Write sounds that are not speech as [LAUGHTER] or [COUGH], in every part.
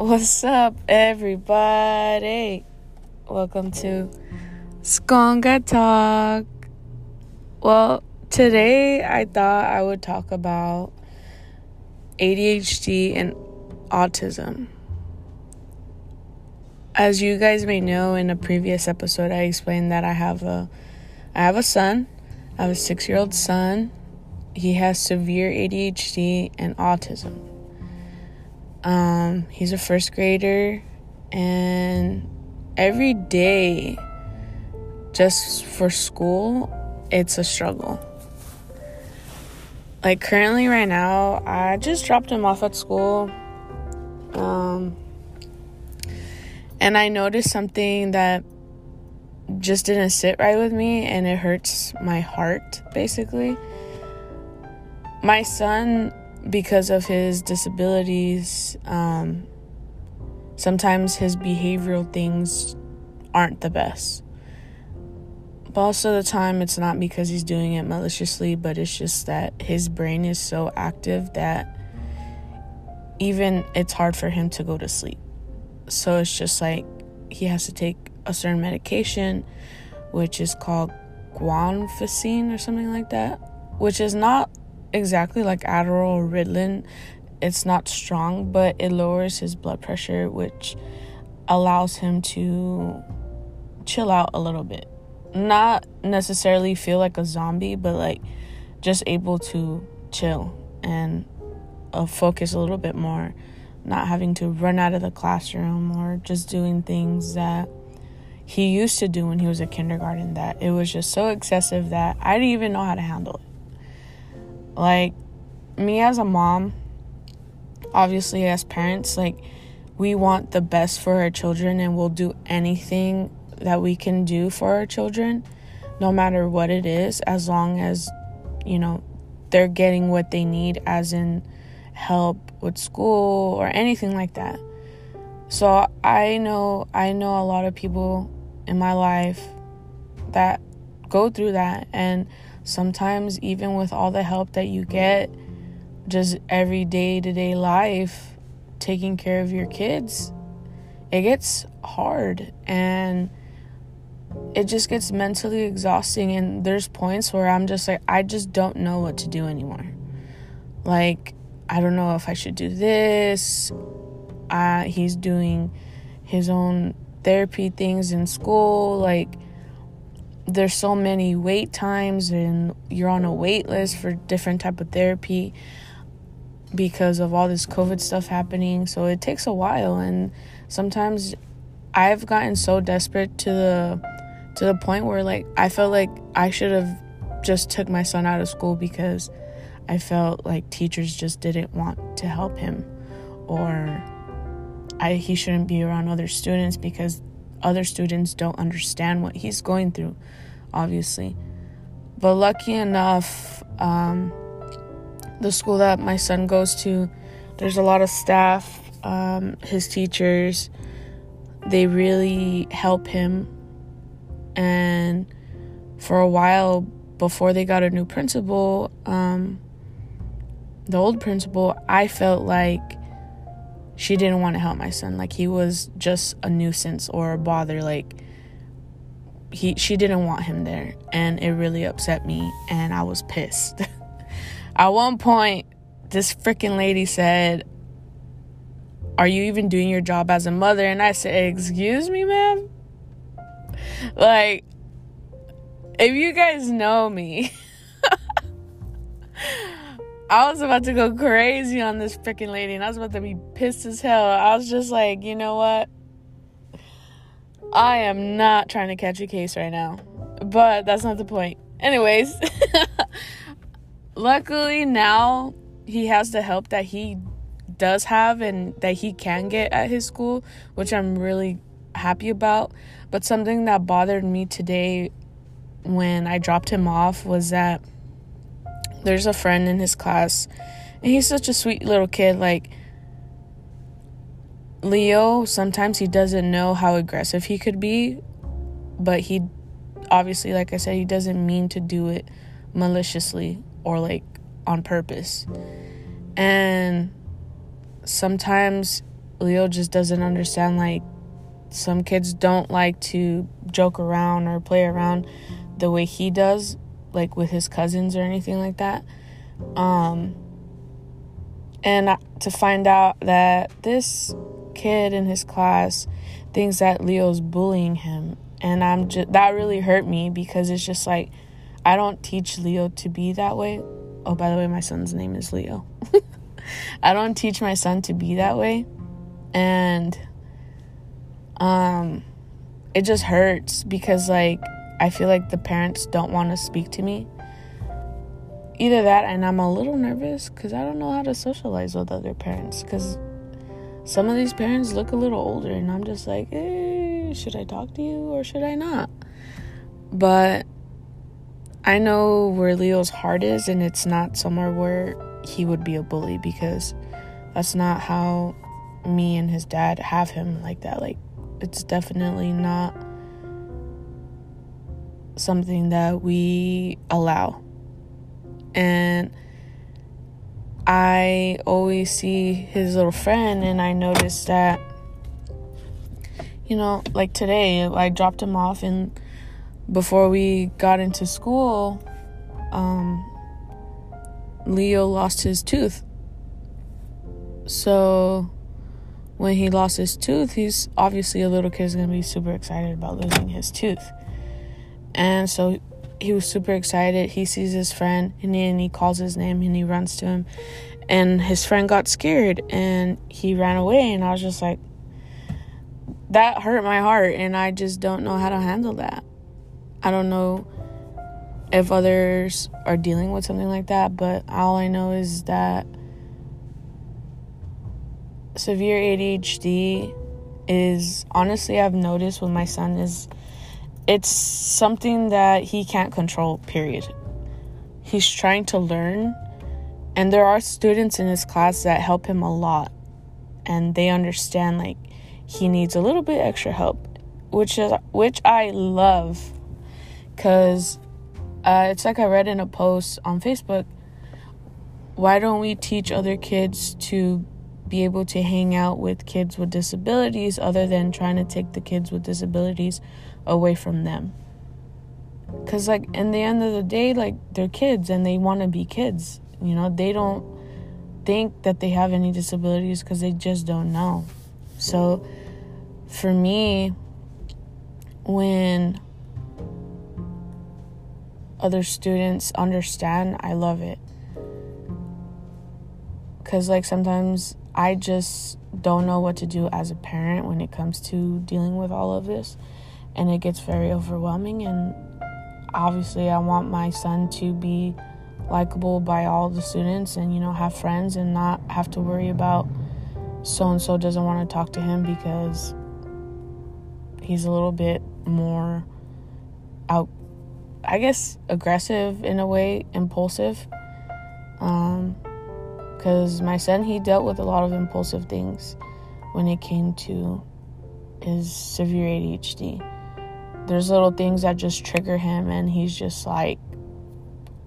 What's up, everybody? Welcome to Skonga Talk. Well, today I thought I would talk about ADHD and autism. As you guys may know, in a previous episode, I explained that I have a, I have a son. I have a six-year-old son. He has severe ADHD and autism. Um, he's a first grader, and every day, just for school, it's a struggle. Like currently, right now, I just dropped him off at school. Um, and I noticed something that just didn't sit right with me, and it hurts my heart, basically. My son because of his disabilities, um, sometimes his behavioral things aren't the best. But also, the time it's not because he's doing it maliciously, but it's just that his brain is so active that even it's hard for him to go to sleep. So it's just like he has to take a certain medication, which is called guanfacine or something like that, which is not exactly like Adderall or Ritalin. It's not strong, but it lowers his blood pressure, which allows him to chill out a little bit. Not necessarily feel like a zombie, but like just able to chill and uh, focus a little bit more, not having to run out of the classroom or just doing things that he used to do when he was a kindergarten that it was just so excessive that I didn't even know how to handle it. Like, me as a mom, obviously, as parents, like, we want the best for our children and we'll do anything that we can do for our children, no matter what it is, as long as, you know, they're getting what they need, as in help with school or anything like that. So I know I know a lot of people in my life that go through that and sometimes even with all the help that you get just every day to day life taking care of your kids it gets hard and it just gets mentally exhausting and there's points where I'm just like I just don't know what to do anymore. Like I don't know if I should do this. Uh he's doing his own therapy things in school like there's so many wait times and you're on a wait list for different type of therapy because of all this covid stuff happening. So it takes a while and sometimes i've gotten so desperate to the to the point where like i felt like i should have just took my son out of school because i felt like teachers just didn't want to help him or I, he shouldn't be around other students because other students don't understand what he's going through, obviously. But lucky enough, um, the school that my son goes to, there's a lot of staff, um, his teachers, they really help him. And for a while, before they got a new principal, um, the old principal, I felt like she didn't want to help my son. Like he was just a nuisance or a bother. Like he she didn't want him there, and it really upset me, and I was pissed. [LAUGHS] At one point, this freaking lady said, "Are you even doing your job as a mother?" And I said, "Excuse me, ma'am." Like, if you guys know me. [LAUGHS] I was about to go crazy on this freaking lady and I was about to be pissed as hell. I was just like, you know what? I am not trying to catch a case right now. But that's not the point. Anyways, [LAUGHS] luckily now he has the help that he does have and that he can get at his school, which I'm really happy about. But something that bothered me today when I dropped him off was that there's a friend in his class, and he's such a sweet little kid. Like, Leo, sometimes he doesn't know how aggressive he could be, but he obviously, like I said, he doesn't mean to do it maliciously or like on purpose. And sometimes Leo just doesn't understand like some kids don't like to joke around or play around the way he does like with his cousins or anything like that um and to find out that this kid in his class thinks that Leo's bullying him and I'm just that really hurt me because it's just like I don't teach Leo to be that way. Oh, by the way, my son's name is Leo. [LAUGHS] I don't teach my son to be that way. And um it just hurts because like I feel like the parents don't want to speak to me. Either that and I'm a little nervous cuz I don't know how to socialize with other parents cuz some of these parents look a little older and I'm just like, eh, should I talk to you or should I not? But I know where Leo's heart is and it's not somewhere where he would be a bully because that's not how me and his dad have him like that. Like, it's definitely not something that we allow. And I always see his little friend, and I noticed that, you know, like today, I dropped him off, and before we got into school, um, Leo lost his tooth. So when he lost his tooth, he's obviously a little kid is gonna be super excited about losing his tooth. And so he was super excited. He sees his friend and he, and he calls his name and he runs to him. And his friend got scared and he ran away. And I was just like, that hurt my heart. And I just don't know how to handle that. I don't know if others are dealing with something like that, but all I know is that severe ADHD is honestly I've noticed with my son is it's something that he can't control period. He's trying to learn and there are students in his class that help him a lot and they understand like he needs a little bit extra help which is which I love cuz uh, it's like I read in a post on Facebook. Why don't we teach other kids to be able to hang out with kids with disabilities other than trying to take the kids with disabilities away from them? Because, like, in the end of the day, like, they're kids and they want to be kids. You know, they don't think that they have any disabilities because they just don't know. So, for me, when other students understand, I love it. Because, like, sometimes I just don't know what to do as a parent when it comes to dealing with all of this. And it gets very overwhelming. And obviously, I want my son to be likable by all the students and, you know, have friends and not have to worry about so and so doesn't want to talk to him because he's a little bit more out I guess aggressive in a way, impulsive. Um, because my son he dealt with a lot of impulsive things when it came to his severe ADHD. There's little things that just trigger him, and he's just like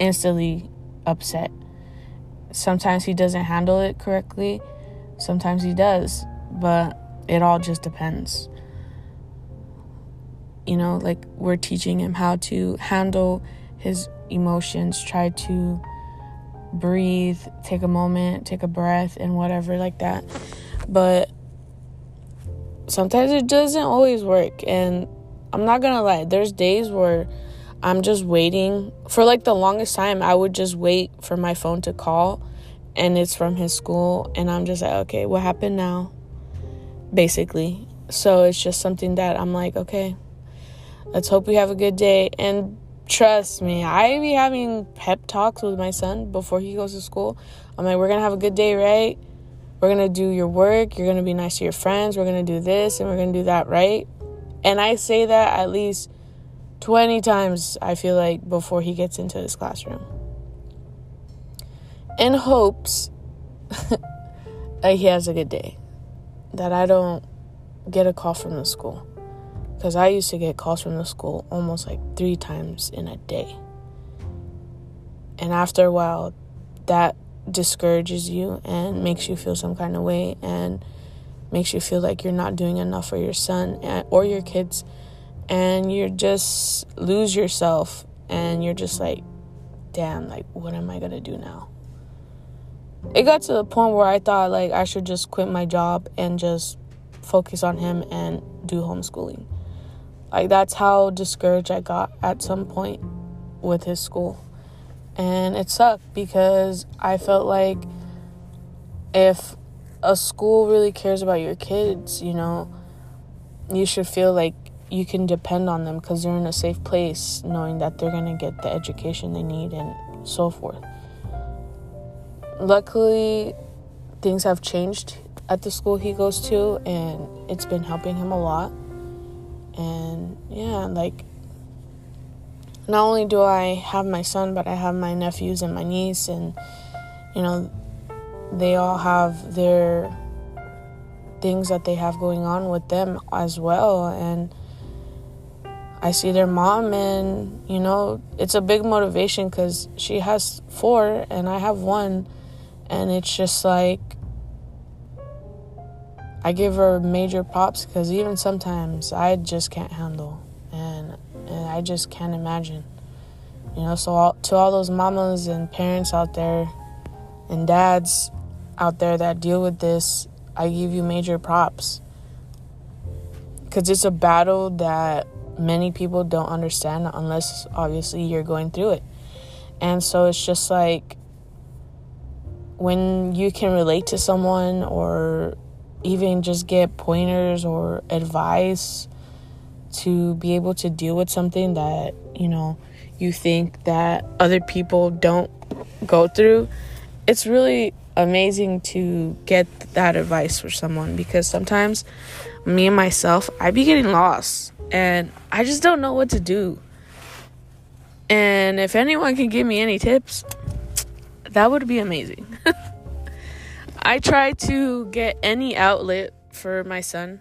instantly upset. Sometimes he doesn't handle it correctly, sometimes he does, but it all just depends you know, like we're teaching him how to handle his emotions, try to breathe, take a moment, take a breath, and whatever like that. But sometimes it doesn't always work. And I'm not gonna lie, there's days where I'm just waiting. For like the longest time, I would just wait for my phone to call, and it's from his school, and I'm just like, okay, what happened now? Basically. So it's just something that I'm like, okay, Let's hope we have a good day. And trust me, I be having pep talks with my son before he goes to school. I'm like, we're gonna have a good day, right? We're gonna do your work. You're gonna be nice to your friends. We're gonna do this and we're gonna do that, right? And I say that at least 20 times, I feel like, before he gets into his classroom. In hopes [LAUGHS] that he has a good day, that I don't get a call from the school. Because I used to get calls from the school almost like three times in a day. And after a while, that discourages you and makes you feel some kind of way. And makes you feel like you're not doing enough for your son or your kids and you just lose yourself and you're just like damn like what am i going to do now it got to the point where i thought like i should just quit my job and just focus on him and do homeschooling like that's how discouraged i got at some point with his school and it sucked because i felt like if a school really cares about your kids, you know, you should feel like you can depend on them because they're in a safe place, knowing that they're going to get the education they need and so forth. Luckily, things have changed at the school he goes to, and it's been helping him a lot. And yeah, like, not only do I have my son, but I have my nephews and my niece, and you know, they all have their things that they have going on with them as well. And I see their mom and you know it's a big motivation cuz she has 4 and I have 1 and it's just like I give her major props cuz even sometimes I just can't handle and and I just can't imagine you know so all, to all those mamas and parents out there and dads out there that deal with this, I give you major props. Because it's a battle that many people don't understand unless obviously you're going through it. And so it's just like when you can relate to someone or even just get pointers or advice to be able to deal with something that, you know, you think that other people don't go through, it's really amazing to get that advice for someone because sometimes me and myself, I'd be getting lost and I just don't know what to do. And if anyone can give me any tips, that would be amazing. [LAUGHS] I try to get any outlet for my son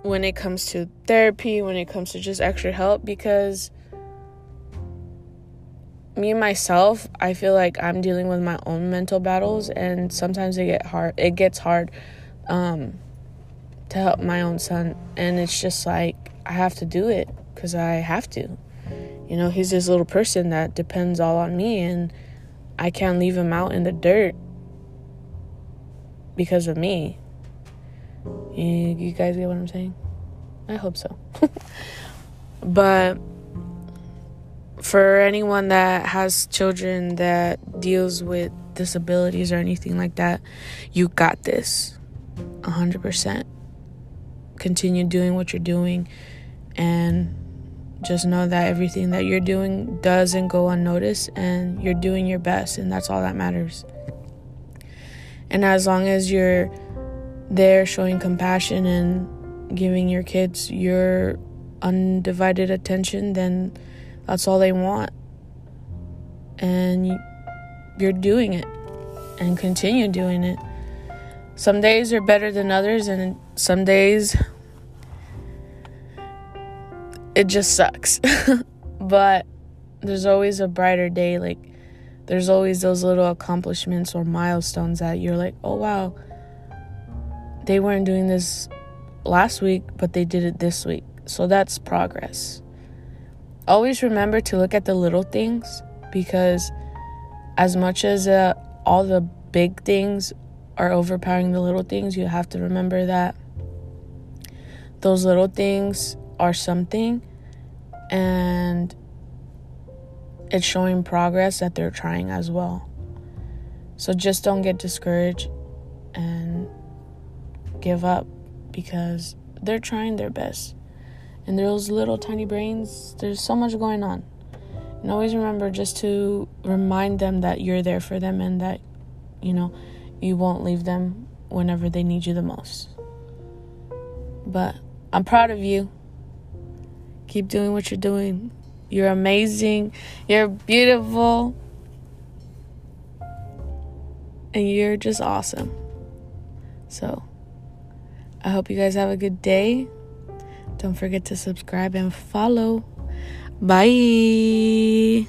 when it comes to therapy, when it comes to just extra help because me myself, I feel like I'm dealing with my own mental battles, and sometimes it get hard. It gets hard um, to help my own son, and it's just like I have to do it because I have to. You know, he's this little person that depends all on me, and I can't leave him out in the dirt because of me. You, guys get what I'm saying? I hope so. [LAUGHS] but for anyone that has children that deals with disabilities or anything like that, you got this. 100%. Continue doing what you're doing and just know that everything that you're doing doesn't go unnoticed and you're doing your best and that's all that matters. And as long as you're there showing compassion and giving your kids your undivided attention, then that's all they want. And you're doing it and continue doing it. Some days are better than others, and some days it just sucks. [LAUGHS] but there's always a brighter day. Like, there's always those little accomplishments or milestones that you're like, oh wow, they weren't doing this last week, but they did it this week. So that's progress always remember to look at the little things because as much as uh, all the big things are overpowering the little things, you have to remember that those little things are something and it's showing progress that they're trying as well. So just don't get discouraged and give up because they're trying their best And those little tiny brains, there's so much going on. And always remember just to remind them that you're there for them and that, you know, you won't leave them whenever they need you the most. But I'm proud of you. Keep doing what you're doing. You're amazing. You're beautiful. And you're just awesome. So, I hope you guys have a good day. Don't forget to subscribe and follow. Bye.